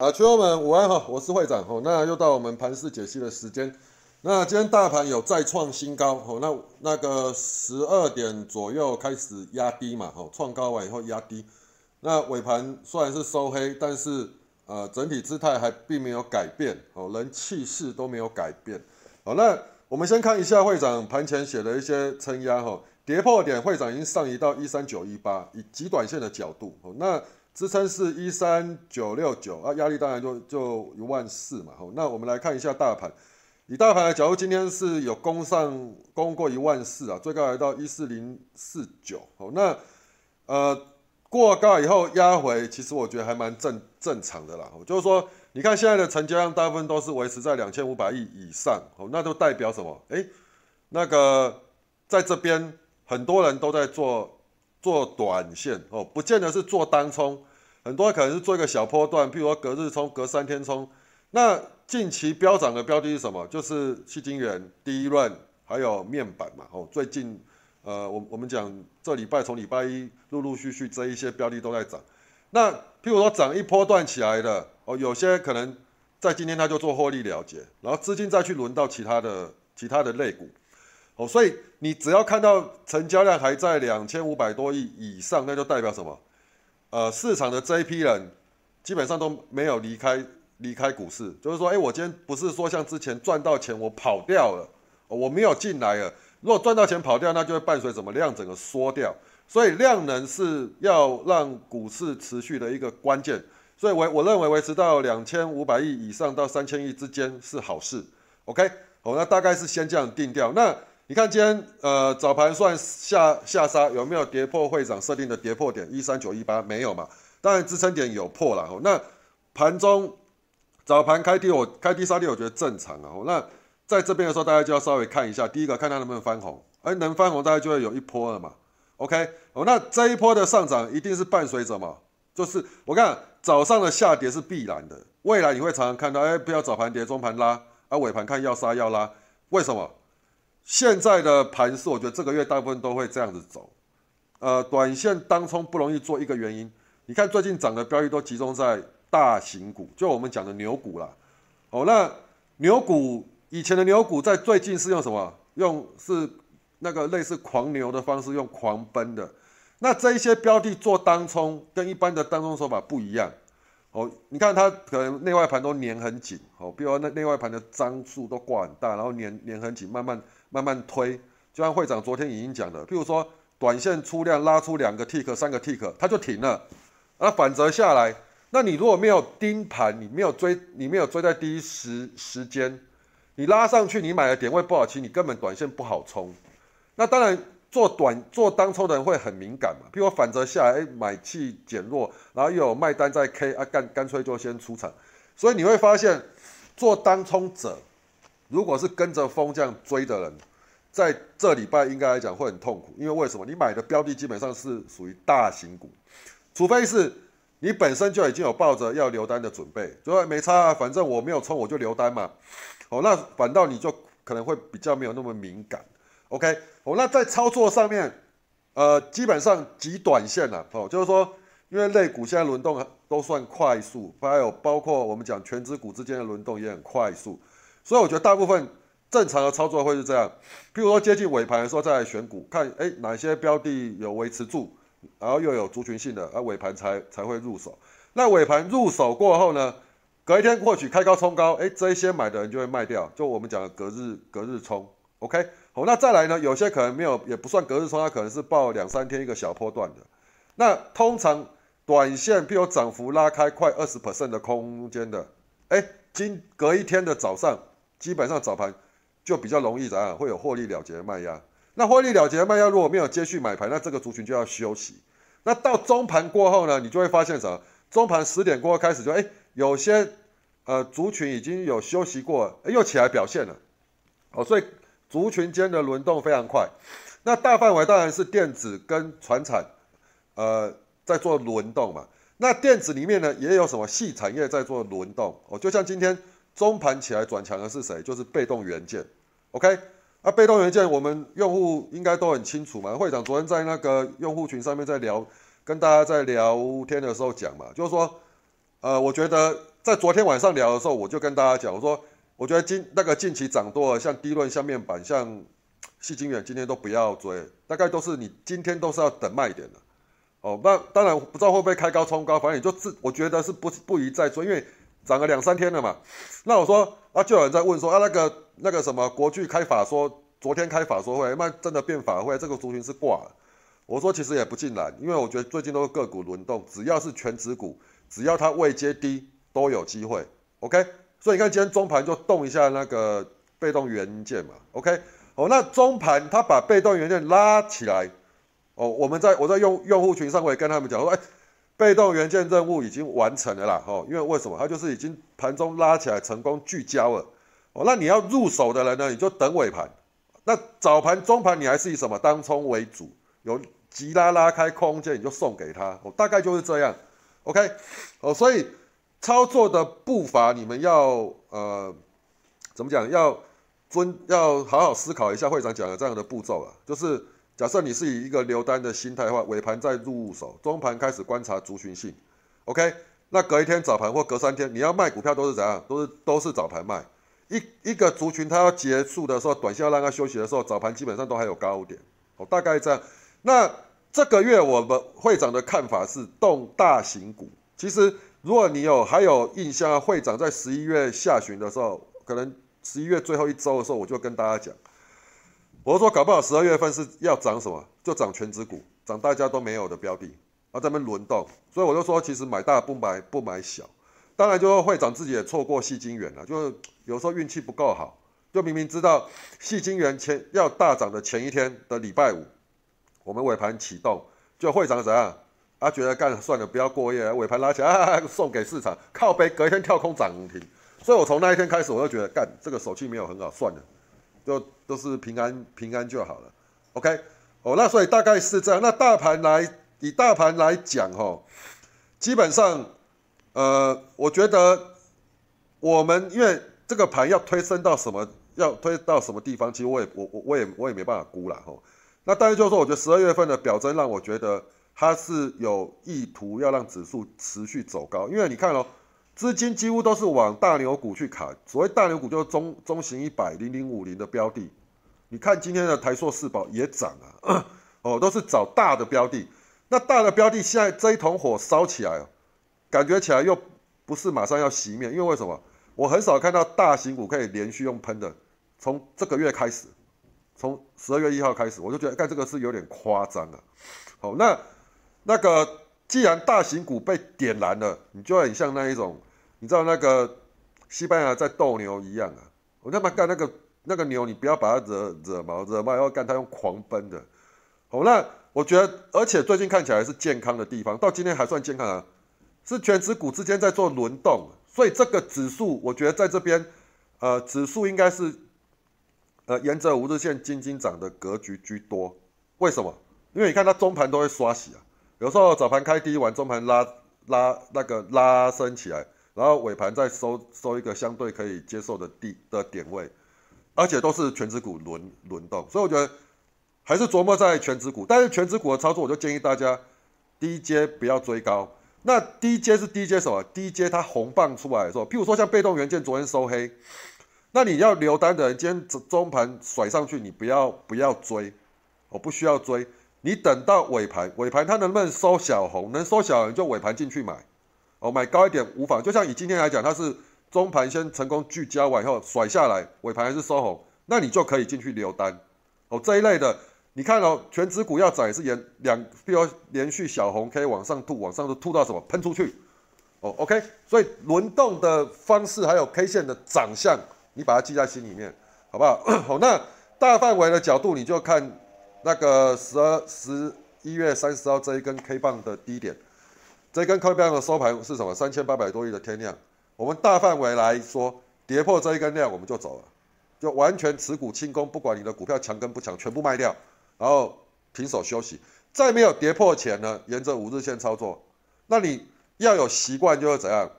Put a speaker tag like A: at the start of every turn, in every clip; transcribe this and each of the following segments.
A: 啊，群友们午安哈，我是会长哦。那又到我们盘市解析的时间。那今天大盘有再创新高哦，那那个十二点左右开始压低嘛，哦，创高完以后压低。那尾盘虽然是收黑，但是呃整体姿态还并没有改变哦，人气势都没有改变。好，那我们先看一下会长盘前写的一些撑压哈，跌破点会长已经上移到一三九一八，以极短线的角度哦，那。支撑是一三九六九啊，压力当然就就一万四嘛。好，那我们来看一下大盘，以大盘的角度，今天是有攻上攻过一万四啊，最高来到一四零四九。好，那呃过高以后压回，其实我觉得还蛮正正常的啦。就是说，你看现在的成交量大部分都是维持在两千五百亿以上，哦，那就代表什么？诶，那个在这边很多人都在做。做短线哦，不见得是做单冲，很多可能是做一个小波段，譬如说隔日冲、隔三天冲。那近期飙涨的标的是什么？就是细晶圆、第一轮还有面板嘛。哦，最近呃，我我们讲这礼拜从礼拜一陆陆续续这一些标的都在涨。那譬如说涨一波段起来的哦，有些可能在今天他就做获利了结，然后资金再去轮到其他的其他的类股。哦，所以你只要看到成交量还在两千五百多亿以上，那就代表什么？呃，市场的这一批人基本上都没有离开离开股市，就是说，哎，我今天不是说像之前赚到钱我跑掉了，我没有进来了。如果赚到钱跑掉，那就会伴随什么量整个缩掉。所以量能是要让股市持续的一个关键。所以，我我认为维持到两千五百亿以上到三千亿之间是好事。OK，好，那大概是先这样定掉。那你看今天呃早盘算下下杀有没有跌破会长设定的跌破点一三九一八没有嘛？当然支撑点有破了哦。那盘中早盘开低我开低杀低我觉得正常啊。那在这边的时候大家就要稍微看一下，第一个看它能不能翻红，哎能翻红大概就会有一波了嘛。OK 哦，那这一波的上涨一定是伴随着嘛？就是我看早上的下跌是必然的，未来你会常常看到哎不要早盘跌中盘拉啊尾盘看要杀要拉，为什么？现在的盘势，我觉得这个月大部分都会这样子走。呃，短线当冲不容易做一个原因，你看最近涨的标的都集中在大型股，就我们讲的牛股啦。哦，那牛股以前的牛股在最近是用什么？用是那个类似狂牛的方式，用狂奔的。那这一些标的做当冲，跟一般的当冲手法不一样。哦，你看它可能内外盘都粘很紧，哦，比如那内外盘的张数都挂很大，然后粘粘很紧，慢慢。慢慢推，就像会长昨天已经讲的，譬如说短线出量拉出两个 tick、三个 tick，它就停了，那反折下来，那你如果没有盯盘，你没有追，你没有追在第一时时间，你拉上去，你买的点位不好，其实你根本短线不好冲。那当然做短做当冲的人会很敏感嘛，譬如反折下来，哎，买气减弱，然后又有卖单在 K 啊，干干脆就先出场。所以你会发现，做当冲者。如果是跟着风这样追的人，在这礼拜应该来讲会很痛苦，因为为什么？你买的标的基本上是属于大型股，除非是你本身就已经有抱着要留单的准备，就没差啊，反正我没有冲我就留单嘛。哦，那反倒你就可能会比较没有那么敏感。OK，哦，那在操作上面，呃，基本上极短线了，哦，就是说，因为类股现在轮动都算快速，还有包括我们讲全指股之间的轮动也很快速。所以我觉得大部分正常的操作会是这样，譬如说接近尾盘的时候再来选股，看哎哪些标的有维持住，然后又有族群性的，而尾盘才才会入手。那尾盘入手过后呢，隔一天或许开高冲高，哎这一些买的人就会卖掉，就我们讲的隔日隔日冲，OK 那再来呢，有些可能没有也不算隔日冲，它可能是报两三天一个小波段的。那通常短线譬如涨幅拉开快二十 percent 的空间的，哎今隔一天的早上。基本上早盘就比较容易怎样，会有获利了结的卖压。那获利了结的卖压如果没有接续买盘，那这个族群就要休息。那到中盘过后呢，你就会发现什么？中盘十点过后开始就哎，有些呃族群已经有休息过，又起来表现了。哦，所以族群间的轮动非常快。那大范围当然是电子跟船产呃在做轮动嘛。那电子里面呢也有什么细产业在做轮动哦，就像今天。中盘起来转强的是谁？就是被动元件，OK？那被动元件我们用户应该都很清楚嘛。会长昨天在那个用户群上面在聊，跟大家在聊天的时候讲嘛，就是说，呃，我觉得在昨天晚上聊的时候，我就跟大家讲，我说我觉得近那个近期涨多了，像低论、像面板、像 细晶圆，今天都不要追，大概都是你今天都是要等卖点的。哦，那当然不知道会不会开高冲高，反正你就是我觉得是不不宜再追，因为涨了两三天了嘛。那我说啊，就有人在问说啊，那个那个什么国巨开法说，昨天开法说会，那真的变法会，这个族群是挂了。我说其实也不尽然，因为我觉得最近都是个股轮动，只要是全指股，只要它未接低都有机会。OK，所以你看今天中盘就动一下那个被动元件嘛。OK，哦，那中盘它把被动元件拉起来。哦，我们在我在用用户群上，我也跟他们讲说，哎，被动元件任务已经完成了啦。哦，因为为什么？它就是已经盘中拉起来成功聚焦了。哦，那你要入手的人呢，你就等尾盘。那早盘、中盘你还是以什么当冲为主？有急拉拉开空间，你就送给他。哦，大概就是这样。OK，哦，所以操作的步伐你们要呃怎么讲？要遵要好好思考一下会长讲的这样的步骤啊，就是。假设你是以一个留单的心态的话，尾盘再入手，中盘开始观察族群性，OK？那隔一天早盘或隔三天，你要卖股票都是怎样？都是都是早盘卖。一一个族群它要结束的时候，短线要让它休息的时候，早盘基本上都还有高点，哦，大概这样。那这个月我们会长的看法是动大型股。其实如果你有还有印象，会长在十一月下旬的时候，可能十一月最后一周的时候，我就跟大家讲。我说搞不好十二月份是要涨什么，就涨全指股，涨大家都没有的标的，啊，在那轮动，所以我就说，其实买大不买不买小，当然就说会长自己也错过细金元了，就是有时候运气不够好，就明明知道细金元前要大涨的前一天的礼拜五，我们尾盘启动，就会长怎样，啊，觉得干算了，不要过夜，尾盘拉起来送给市场，靠背隔一天跳空涨停，所以我从那一天开始我就觉得干这个手气没有很好，算了。就都是平安平安就好了，OK，哦，那所以大概是这样。那大盘来以大盘来讲，哈，基本上，呃，我觉得我们因为这个盘要推升到什么，要推到什么地方，其实我也我我我也我也没办法估了，哈。那但是就是说，我觉得十二月份的表征让我觉得它是有意图要让指数持续走高，因为你看哦。资金几乎都是往大牛股去砍，所谓大牛股就是中中型一百零零五零的标的。你看今天的台硕四宝也涨啊，哦，都是找大的标的。那大的标的现在这一桶火烧起来，感觉起来又不是马上要熄灭，因为为什么？我很少看到大型股可以连续用喷的。从这个月开始，从十二月一号开始，我就觉得干这个是有点夸张啊。好，那那个既然大型股被点燃了，你就很像那一种。你知道那个西班牙在斗牛一样啊？我他妈干那个那个牛，你不要把它惹惹毛，惹毛要干它用狂奔的。好，那我觉得，而且最近看起来是健康的地方，到今天还算健康啊，是全指股之间在做轮动，所以这个指数我觉得在这边，呃，指数应该是呃沿着五日线金金涨的格局居多。为什么？因为你看它中盘都会刷洗啊，有时候早盘开低，晚中盘拉拉那个拉升起来。然后尾盘再收收一个相对可以接受的地的点位，而且都是全指股轮轮动，所以我觉得还是琢磨在全指股。但是全指股的操作，我就建议大家低阶不要追高。那低阶是低阶什么？低阶它红棒出来的时候，譬如说像被动元件昨天收黑，那你要留单的人，今天中盘甩上去，你不要不要追，我不需要追，你等到尾盘，尾盘它能不能收小红？能收小红就尾盘进去买。哦，买高一点无妨，就像以今天来讲，它是中盘先成功聚焦完以后甩下来，尾盘还是收红，那你就可以进去留单。哦，这一类的，你看哦，全指股要涨也是连两，比如连续小红 K 往上吐，往上都吐到什么喷出去。哦，OK，所以轮动的方式还有 K 线的长相，你把它记在心里面，好不好？好，那大范围的角度你就看那个十二十一月三十号这一根 K 棒的低点。这根 K 棒的收盘是什么？三千八百多亿的天量。我们大范围来说，跌破这一根量，我们就走了，就完全持股清空，不管你的股票强跟不强，全部卖掉，然后平手休息。再没有跌破前呢，沿着五日线操作。那你要有习惯，就是怎样？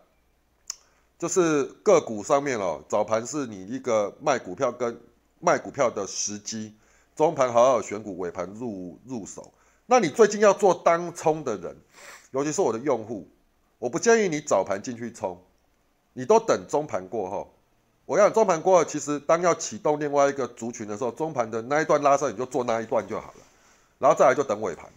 A: 就是个股上面哦，早盘是你一个卖股票跟卖股票的时机，中盘好好选股，尾盘入入手。那你最近要做当冲的人。尤其是我的用户，我不建议你早盘进去冲，你都等中盘过后。我讲中盘过后，其实当要启动另外一个族群的时候，中盘的那一段拉升你就做那一段就好了，然后再来就等尾盘。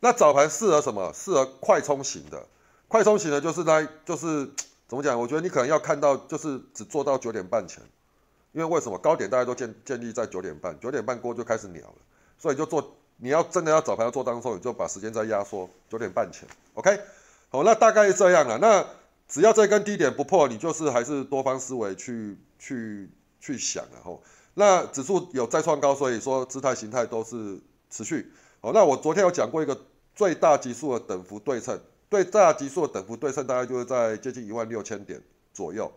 A: 那早盘适合什么？适合快冲型的。快冲型的就是那，就是怎么讲？我觉得你可能要看到，就是只做到九点半前，因为为什么高点大家都建建立在九点半，九点半过就开始鸟了，所以就做。你要真的要早盘要做当中，你就把时间再压缩九点半前。OK，好，那大概是这样了。那只要这根低点不破，你就是还是多方思维去去去想然后，那指数有再创高，所以说姿态形态都是持续。好，那我昨天有讲过一个最大级数的等幅对称，最大级数的等幅对称大概就是在接近一万六千点左右。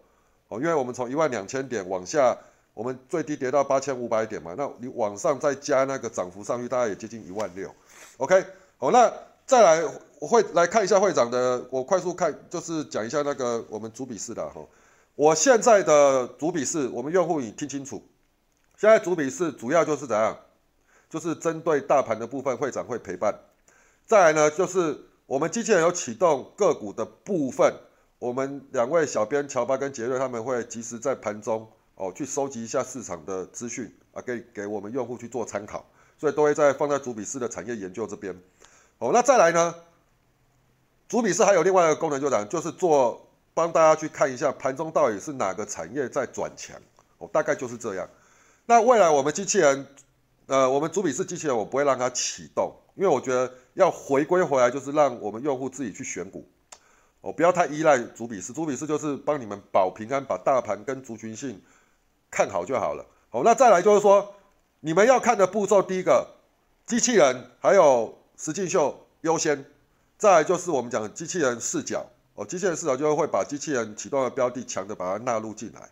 A: 因为我们从一万两千点往下，我们最低跌到八千五百点嘛，那你往上再加那个涨幅上去，大概也接近一万六。OK，好，那。再来，我会来看一下会长的，我快速看，就是讲一下那个我们主笔式的哈。我现在的主笔式，我们用户你听清楚，现在主笔式主要就是怎样，就是针对大盘的部分，会长会陪伴。再来呢，就是我们机器人有启动个股的部分，我们两位小编乔巴跟杰瑞他们会及时在盘中哦去收集一下市场的资讯啊，给给我们用户去做参考，所以都会在放在主笔式的产业研究这边。哦，那再来呢？主笔式还有另外一个功能，就讲就是做帮大家去看一下盘中到底是哪个产业在转强。哦，大概就是这样。那未来我们机器人，呃，我们主笔式机器人，我不会让它启动，因为我觉得要回归回来，就是让我们用户自己去选股。哦，不要太依赖主笔式，主笔式就是帮你们保平安，把大盘跟族群性看好就好了。好，那再来就是说，你们要看的步骤，第一个，机器人还有。实境秀优先，再来就是我们讲机器人视角哦，机器人视角就会把机器人启动的标的强的把它纳入进来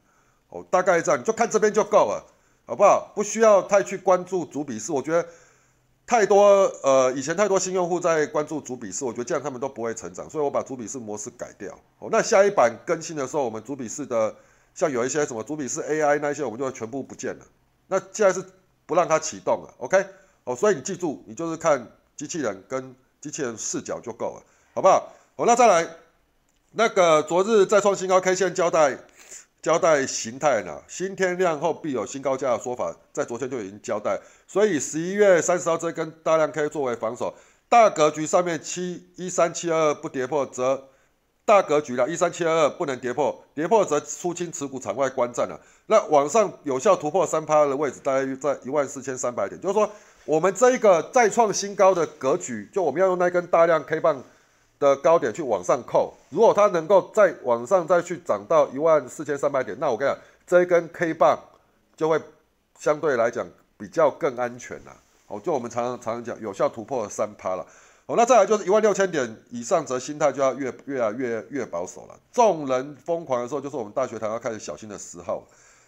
A: 哦，大概这样，你就看这边就够了，好不好？不需要太去关注主笔式，我觉得太多呃以前太多新用户在关注主笔试，我觉得这样他们都不会成长，所以我把主笔式模式改掉哦。那下一版更新的时候，我们主笔式的像有一些什么主笔式 AI 那些，我们就全部不见了。那现在是不让它启动了，OK？哦，所以你记住，你就是看。机器人跟机器人视角就够了，好不好？好，那再来，那个昨日再创新高 K 线交代交代形态呢？新天量后必有新高价的说法，在昨天就已经交代，所以十一月三十号这根大量 K 作为防守，大格局上面七一三七二不跌破，则大格局了，一三七二二不能跌破，跌破则出清持股场外观战了。那往上有效突破三趴的位置，大概在一万四千三百点，就是说。我们这一个再创新高的格局，就我们要用那根大量 K 棒的高点去往上扣。如果它能够再往上再去涨到一万四千三百点，那我跟你讲，这一根 K 棒就会相对来讲比较更安全了。好，就我们常常常常讲，有效突破三趴了。好，那再来就是一万六千点以上，则心态就要越越来越越保守了。众人疯狂的时候，就是我们大学堂要开始小心的时候。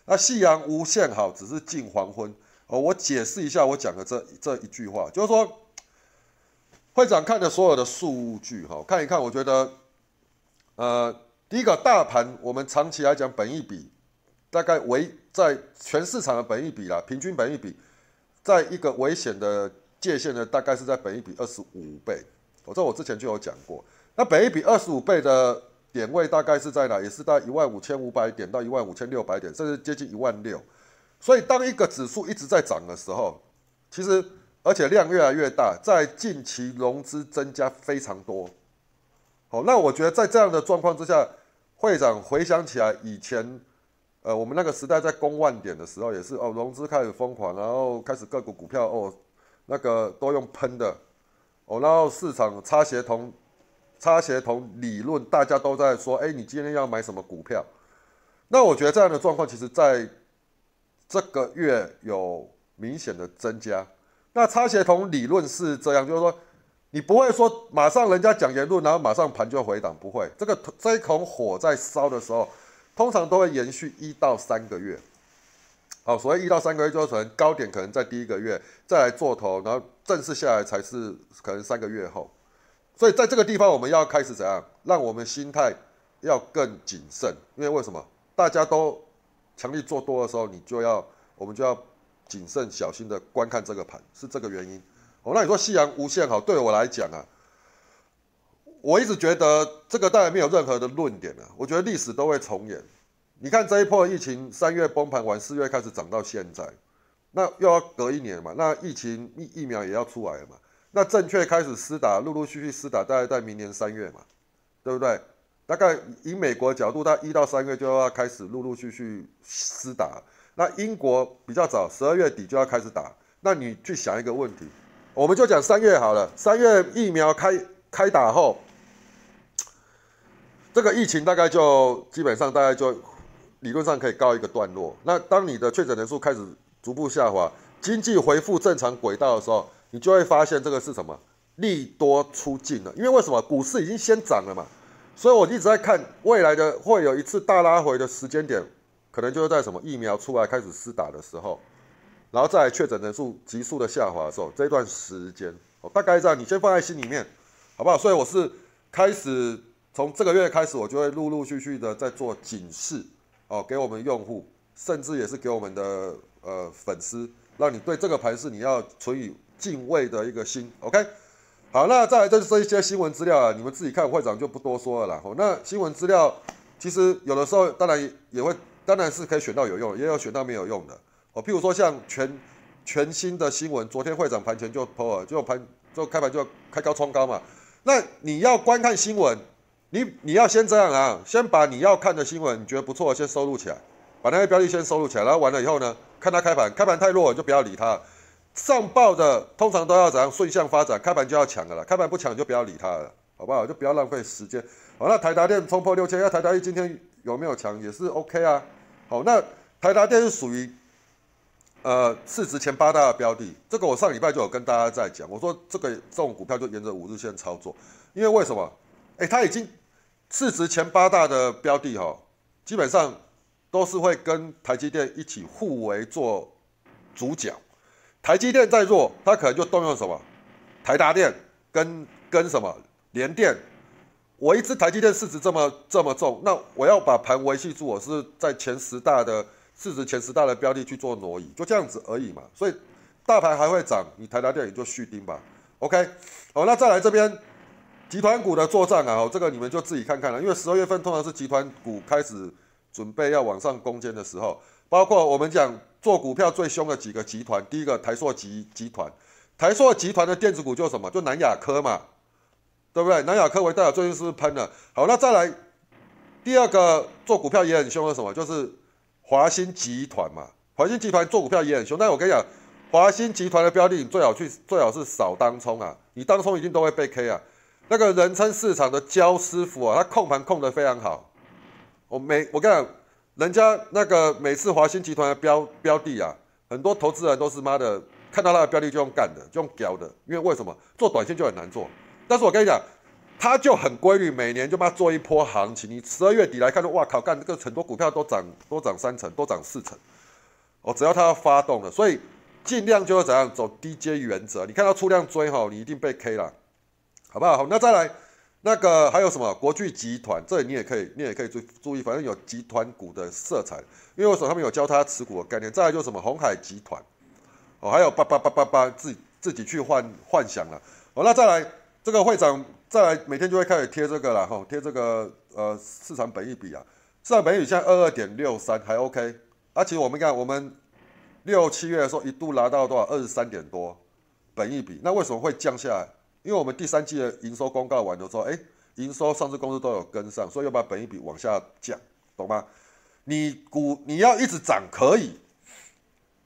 A: 那夕阳无限好，只是近黄昏。哦，我解释一下我讲的这这一句话，就是说，会长看的所有的数据哈，看一看，我觉得，呃，第一个大盘，我们长期来讲，本益比大概为在全市场的本益比啦，平均本益比，在一个危险的界限呢，大概是在本益比二十五倍。我这我之前就有讲过，那本益比二十五倍的点位大概是在哪？也是在一万五千五百点到一万五千六百点，甚至接近一万六。所以，当一个指数一直在涨的时候，其实而且量越来越大，在近期融资增加非常多。好，那我觉得在这样的状况之下，会长回想起来以前，呃，我们那个时代在攻万点的时候，也是哦，融资开始疯狂，然后开始各股股票哦，那个都用喷的，哦，然后市场差协同，差协同理论，大家都在说，哎，你今天要买什么股票？那我觉得这样的状况，其实，在这个月有明显的增加，那差协同理论是这样，就是说你不会说马上人家讲言论，然后马上盘就回档，不会。这个这一孔火在烧的时候，通常都会延续一到三个月。好，所谓一到三个月，就是可能高点可能在第一个月再来做头，然后正式下来才是可能三个月后。所以在这个地方，我们要开始怎样，让我们心态要更谨慎，因为为什么大家都。强力做多的时候，你就要，我们就要谨慎小心的观看这个盘，是这个原因。哦，那你说夕阳无限好，对我来讲啊，我一直觉得这个当然没有任何的论点啊，我觉得历史都会重演。你看这一波疫情，三月崩盘完，四月开始涨到现在，那又要隔一年嘛？那疫情疫疫苗也要出来了嘛？那正确开始施打，陆陆续续施打，大概在明年三月嘛，对不对？大概以美国角度，它一到三月就要开始陆陆续续施打。那英国比较早，十二月底就要开始打。那你去想一个问题，我们就讲三月好了。三月疫苗开开打后，这个疫情大概就基本上大概就理论上可以告一个段落。那当你的确诊人数开始逐步下滑，经济恢复正常轨道的时候，你就会发现这个是什么利多出尽了。因为为什么股市已经先涨了嘛？所以我一直在看未来的会有一次大拉回的时间点。可能就是在什么疫苗出来开始施打的时候，然后再确诊人数急速的下滑的时候，这一段时间，哦，大概这样，你先放在心里面，好不好？所以我是开始从这个月开始，我就会陆陆续续的在做警示，哦，给我们用户，甚至也是给我们的呃粉丝，让你对这个盘是你要存以敬畏的一个心，OK？好，那再来就是这一些新闻资料啊，你们自己看，会长就不多说了啦。哦，那新闻资料其实有的时候当然也会。当然是可以选到有用，也有选到没有用的哦。譬如说像全全新的新闻，昨天会长盘前就抛了，就盘就开盘就开高冲高嘛。那你要观看新闻，你你要先这样啊，先把你要看的新闻，你觉得不错，先收录起来，把那些标的先收录起来，然后完了以后呢，看它开盘，开盘太弱你就不要理它。上报的通常都要怎样顺向发展，开盘就要抢的了，开盘不抢就不要理它了，好不好？就不要浪费时间。好，那台达电冲破六千，那台达电今天有没有强也是 OK 啊。好，那台达电是属于呃市值前八大的标的，这个我上礼拜就有跟大家在讲，我说这个这种股票就沿着五日线操作，因为为什么？哎，它已经市值前八大的标的哈，基本上都是会跟台积电一起互为做主角，台积电再弱，它可能就动用什么？台达电跟跟什么联电。我一支台积电市值这么这么重，那我要把盘维系住，我是在前十大的市值前十大的标的去做挪移，就这样子而已嘛。所以大盘还会涨，你台达电也就续盯吧。OK，好，那再来这边集团股的作战啊，这个你们就自己看看了。因为十二月份通常是集团股开始准备要往上攻坚的时候，包括我们讲做股票最凶的几个集团，第一个台硕集集团，台硕集团的电子股就什么，就南亚科嘛。对不对？南亚科维代表最近是不是喷了？好，那再来第二个做股票也很凶的什么？就是华兴集团嘛。华兴集团做股票也很凶，但我跟你讲，华兴集团的标的你最好去，最好是少当冲啊。你当冲一定都会被 K 啊。那个人称市场的焦师傅啊，他控盘控得非常好。我每我跟你讲，人家那个每次华兴集团的标标的啊，很多投资人都是妈的看到他的标的就用干的，就用屌的，因为为什么做短线就很难做。但是我跟你讲，它就很规律，每年就把它做一波行情。你十二月底来看，哇靠，干这个很多股票都涨，都涨三成，都涨四成。哦，只要它要发动了，所以尽量就要怎样走低阶原则。你看到出量追哈，你一定被 K 了，好不好？好，那再来那个还有什么国巨集团，这里你也可以，你也可以注注意，反正有集团股的色彩，因为我手他们有教他持股的概念。再来就是什么红海集团，哦，还有八八八八八，自己自己去幻幻想了。好，那再来。这个会长再来每天就会开始贴这个了哈，贴这个呃市场本益比啊，市场本益比现在二二点六三还 OK，而且我们看我们六七月的时候一度拿到多少二十三点多本益比，那为什么会降下来？因为我们第三季的营收公告完的时候，哎，营收上市公司都有跟上，所以要把本益比往下降，懂吗？你股你要一直涨可以，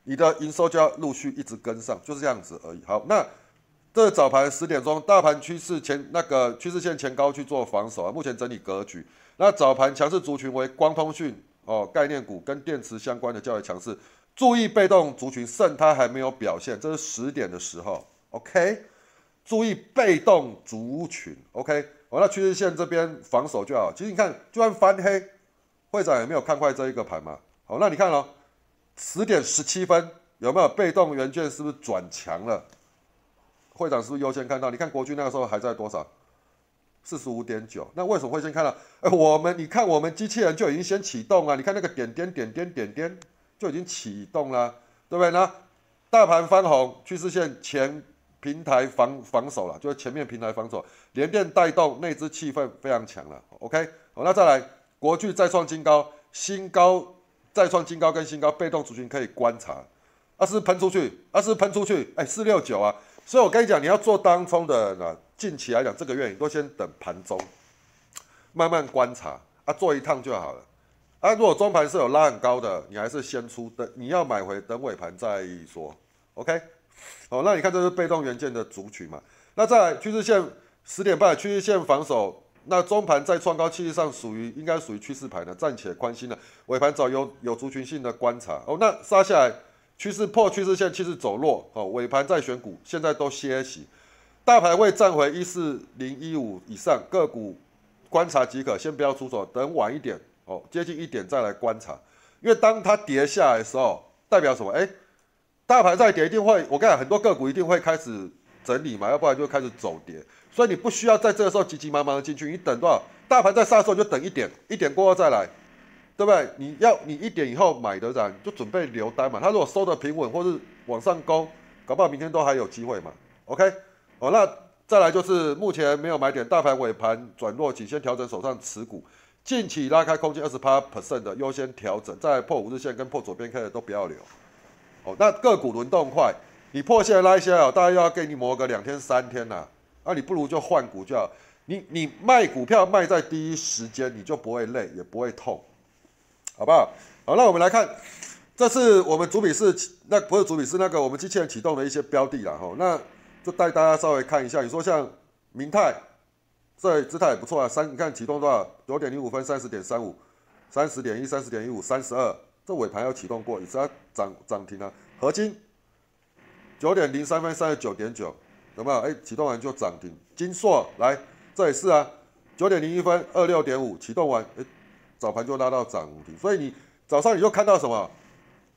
A: 你的营收就要陆续一直跟上，就是这样子而已。好，那。这早盘十点钟，大盘趋势前那个趋势线前高去做防守啊，目前整理格局。那早盘强势族群为光通讯哦，概念股跟电池相关的较为强势。注意被动族群，剩它还没有表现，这是十点的时候。OK，注意被动族群。OK，哦，那趋势线这边防守就好。其实你看，就算翻黑，会长有没有看坏这一个盘嘛？好，那你看哦，十点十七分有没有被动元件是不是转强了？会长是不是优先看到？你看国军那个时候还在多少？四十五点九。那为什么会先看到？哎，我们你看我们机器人就已经先启动了。你看那个点点点点点点就已经启动了，对不对？那大盘翻红，趋势线前平台防防守了，就是前面平台防守，连电带动内资气氛非常强了。OK，好，那再来，国巨再创新高，新高再创新高跟新高，被动族群可以观察，二是喷出去，二是喷出去，哎，四六九啊，所以我跟你讲，你要做当冲的呢，近期来讲，这个月你都先等盘中，慢慢观察啊，做一趟就好了。啊，如果中盘是有拉很高的，你还是先出的，你要买回等尾盘再说。OK。哦，那你看这是被动元件的主曲嘛？那在趋势线十点半，趋势线防守，那中盘在创高，气势上属于应该属于趋势盘的，暂且宽心了。尾盘找有有族群性的观察。哦，那杀下来，趋势破趋势线，趋势走弱。哦，尾盘再选股，现在都歇息。大盘未站回一四零一五以上，个股观察即可，先不要出手，等晚一点哦，接近一点再来观察。因为当它跌下来的时候，代表什么？哎。大盘再跌，一定会，我跟你讲，很多个股一定会开始整理嘛，要不然就开始走跌。所以你不需要在这个时候急急忙忙的进去，你等多少？大盘在杀的时候就等一点，一点过后再来，对不对？你要你一点以后买的人就准备留单嘛。他如果收的平稳或是往上攻，搞不好明天都还有机会嘛。OK，好，那再来就是目前没有买点，大盘尾盘转弱，请先调整手上持股，近期拉开空间二十八 percent 的优先调整，再破五日线跟破左边 K 的都不要留。哦，那个股轮动快，你破线拉一下哦，大概要给你磨个两天三天呐，那你不如就换股好。你你卖股票卖在第一时间，你就不会累也不会痛，好不好？好，那我们来看，这是我们主笔是那不是主笔是那个我们机器人启动的一些标的啦，哈，那就带大家稍微看一下。你说像明泰，这姿态也不错啊，三你看启动多少？九点零五分，三十点三五，三十点一，三十点一五，三十二。这尾盘要启动过，也是要涨涨停啊。合金九点零三分三十九点九，有没有？哎，启动完就涨停。金硕来，这也是啊，九点零一分二六点五启动完，哎，早盘就拉到涨停。所以你早上你就看到什么？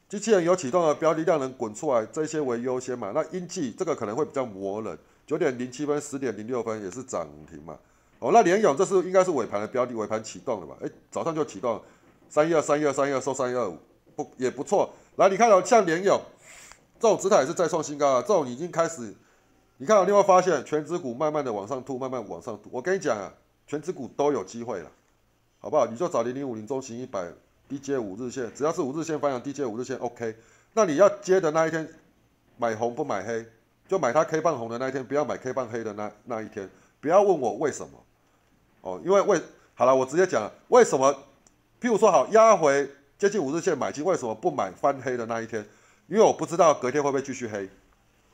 A: 机器人有启动的标的量能滚出来，这些为优先嘛。那阴气这个可能会比较磨人，九点零七分十点零六分也是涨停嘛。哦，那联勇这是应该是尾盘的标的，尾盘启动了吧？哎，早上就启动。三一二三一二三一二收三一二五不也不错。来，你看到像联勇这种姿态也是再创新高啊。这种已经开始，你看到你会发现全指股慢慢的往上吐，慢慢往上吐。我跟你讲啊，全指股都有机会了，好不好？你就找零零五零中型一百低接五日线，只要是五日线方向低接五日线 OK。那你要接的那一天买红不买黑，就买它 K 棒红的那一天，不要买 K 棒黑的那那一天。不要问我为什么哦，因为为好了，我直接讲为什么。譬如说，好压回接近五日线买进，为什么不买翻黑的那一天？因为我不知道隔天会不会继续黑。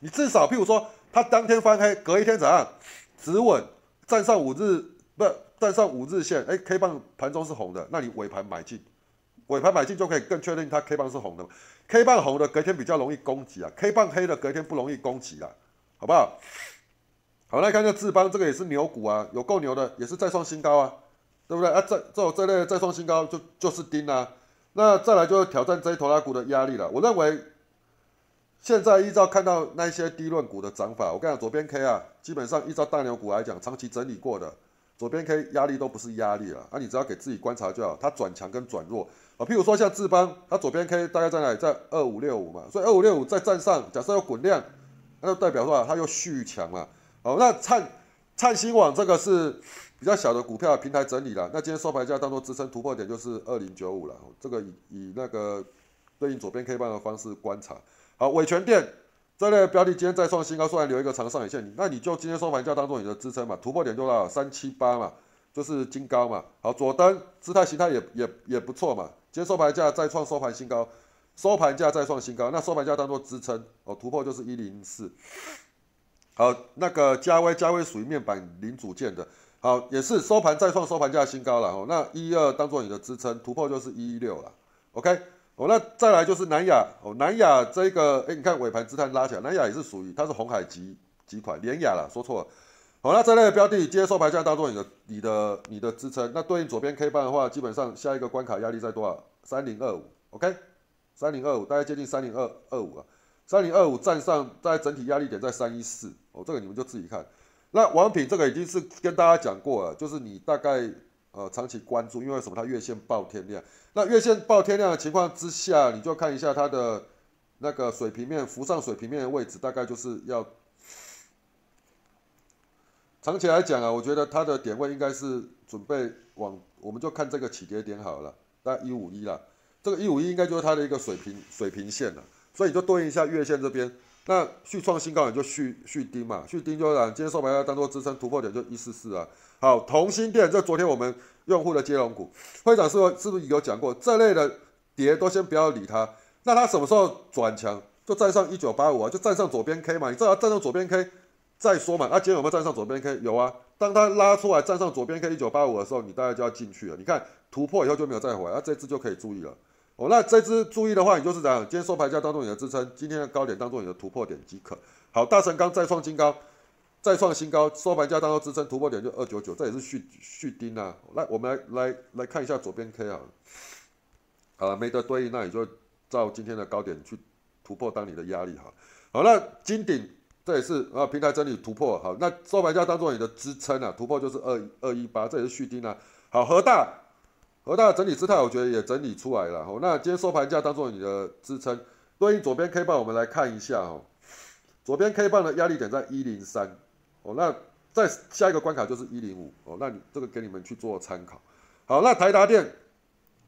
A: 你至少譬如说，它当天翻黑，隔一天怎样止稳站上五日，不站上五日线，哎，K 棒盘中是红的，那你尾盘买进，尾盘买进就可以更确定它 K 棒是红的。K 棒红的隔天比较容易攻击啊，K 棒黑的隔天不容易攻击啊，好不好？好，来看这智邦，这个也是牛股啊，有够牛的，也是再创新高啊。对不对啊？这这种这类再创新高就就是盯啊。那再来就是挑战这一头拉股的压力了。我认为现在依照看到那些低论股的涨法，我跟你讲，左边 K 啊，基本上依照大牛股来讲，长期整理过的左边 K 压力都不是压力了。啊，你只要给自己观察就好，它转强跟转弱啊。譬如说像智邦，它左边 K 大概在哪里？在二五六五嘛。所以二五六五再站上，假设要滚量，那就代表说它又续强了。好，那灿灿星网这个是。比较小的股票平台整理了，那今天收盘价当做支撑突破点就是二零九五了，这个以以那个对应左边 K 棒的方式观察。好，伟全电这类标的今天再创新高，虽然留一个长上影线，那你就今天收盘价当做你的支撑嘛，突破点就到三七八嘛，就是金高嘛。好，左登姿态形态也也也不错嘛，今天收盘价再创收盘新高，收盘价再创新高，那收盘价当做支撑哦，突破就是一零四。好，那个加威加威属于面板零组件的。好，也是收盘再创收盘价新高了哦。那一二当做你的支撑，突破就是一一六了。OK，哦，那再来就是南亚哦，南亚这个，哎，你看尾盘姿态拉起来，南亚也是属于它是红海集集团，联雅了，说错了。好，那这类标的，今天收盘价当做你的你的你的支撑，那对应左边 K 棒的话，基本上下一个关卡压力在多少？三零二五，OK，三零二五，大概接近三零二二五啊，三零二五站上，在整体压力点在三一四，哦，这个你们就自己看。那王品这个已经是跟大家讲过了，就是你大概呃长期关注，因为什么？它月线爆天量。那月线爆天量的情况之下，你就看一下它的那个水平面浮上水平面的位置，大概就是要长期来讲啊，我觉得它的点位应该是准备往，我们就看这个起跌点好了，大概一五一啦。这个一五一应该就是它的一个水平水平线了，所以你就对应一下月线这边，那续创新高你就续续低嘛，续低就让今天收盘要当做支撑突破点就一四四啊。好，同心电这昨天我们用户的接龙股，会长是不是不是有讲过这类的跌都先不要理它，那它什么时候转强就站上一九八五啊，就站上左边 K 嘛，你知道站上左边 K 再说嘛，那今天有没有站上左边 K？有啊，当它拉出来站上左边 K 一九八五的时候，你大概就要进去了，你看突破以后就没有再回来，那这次就可以注意了。哦，那这支注意的话，你就是这样，今天收盘价当做你的支撑，今天的高点当做你的突破点即可。好，大成钢再创新高，再创新高，收盘价当做支撑，突破点就二九九，这也是续续钉啊。来，我们来来来看一下左边 K 啊，好了，没得对应，那你就照今天的高点去突破当你的压力哈。好，那金顶这也是啊，平台整理突破，好，那收盘价当做你的支撑啊，突破就是二二一八，这也是续钉啊。好，和大。和大整理姿态，我觉得也整理出来了。哦，那今天收盘价当做你的支撑，对应左边 K 棒，我们来看一下哦。左边 K 棒的压力点在一零三，哦，那在下一个关卡就是一零五，哦，那你这个给你们去做参考。好，那台达电，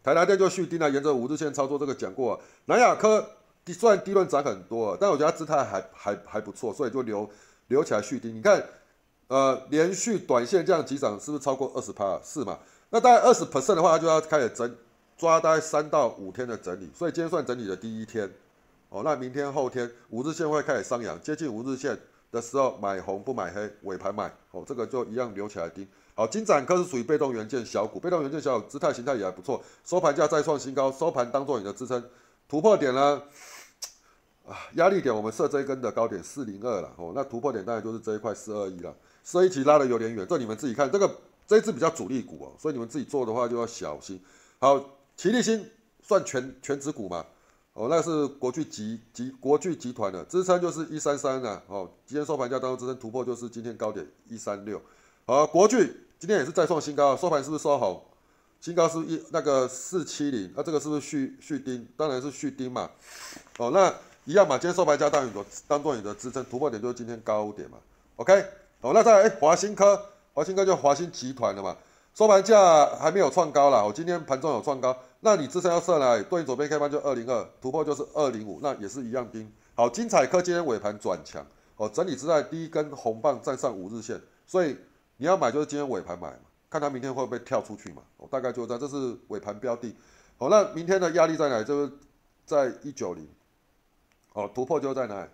A: 台达电就续盯了，沿着五日线操作，这个讲过。南亚科虽然低论涨很多，但我觉得姿态还还还不错，所以就留留起来续盯。你看，呃，连续短线这样急涨，是不是超过二十趴？是嘛？那大概二十 percent 的话，它就要开始整抓大概三到五天的整理，所以今天算整理的第一天，哦，那明天后天五日线会开始上扬，接近五日线的时候买红不买黑，尾盘买，哦，这个就一样留起来盯。好，金展科是属于被动元件小股，被动元件小股姿态形态也还不错，收盘价再创新高，收盘当做你的支撑，突破点呢，啊，压力点我们设这一根的高点四零二了，哦，那突破点当然就是这一块四二一了，四二一其拉的有点远，这你们自己看这个。这一支比较主力股哦，所以你们自己做的话就要小心。好，齐力新算全全指股嘛？哦，那是国巨集集国巨集团的支撑就是一三三啊。哦，今天收盘价当中支撑突破就是今天高点一三六。好，国巨今天也是再创新高，收盘是不是收好？新高是一那个四七零，那这个是不是续续丁？当然是续丁嘛。哦，那一样嘛，今天收盘价当你的当做你的支撑突破点就是今天高点嘛。OK，好，那再来华新科。华兴哥就华兴集团的嘛，收盘价还没有创高啦，我今天盘中有创高，那你支撑要设来，对左边开盘就二零二，突破就是二零五，那也是一样盯。好，精彩科今天尾盘转强，哦，整理之外第一根红棒站上五日线，所以你要买就是今天尾盘买嘛，看它明天会不会跳出去嘛，哦，大概就在这是尾盘标的。好，那明天的压力在哪？就是在一九零，哦，突破就在哪？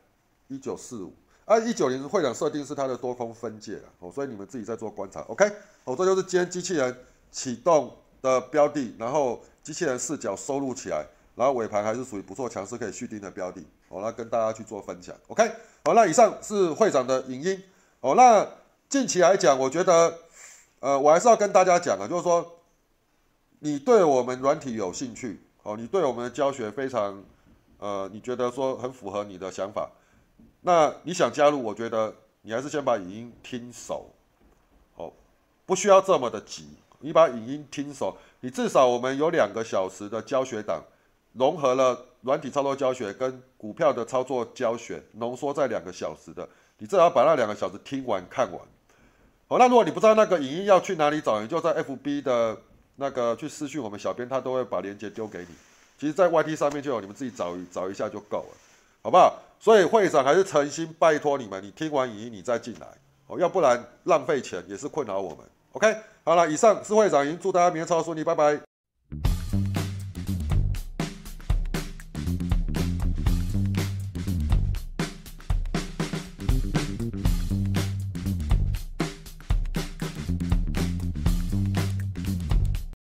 A: 一九四五。啊，一九零会长设定是它的多空分界了哦，所以你们自己在做观察，OK？哦，这就是今天机器人启动的标的，然后机器人视角收录起来，然后尾盘还是属于不错强势可以续订的标的，哦，那跟大家去做分享，OK？好，那以上是会长的影音，哦，那近期来讲，我觉得，呃，我还是要跟大家讲啊，就是说，你对我们软体有兴趣，哦，你对我们的教学非常，呃，你觉得说很符合你的想法。那你想加入？我觉得你还是先把语音听熟，哦，不需要这么的急。你把语音听熟，你至少我们有两个小时的教学档，融合了软体操作教学跟股票的操作教学，浓缩在两个小时的，你至少把那两个小时听完看完。好，那如果你不知道那个语音要去哪里找，你就在 FB 的那个去私讯我们小编，他都会把链接丢给你。其实，在 YT 上面就有，你们自己找找一下就够了，好不好？所以会长还是诚心拜托你们，你听完语音你再进来哦，要不然浪费钱也是困扰我们。OK，好了，以上是会长，已经祝大家明天超顺利，拜拜。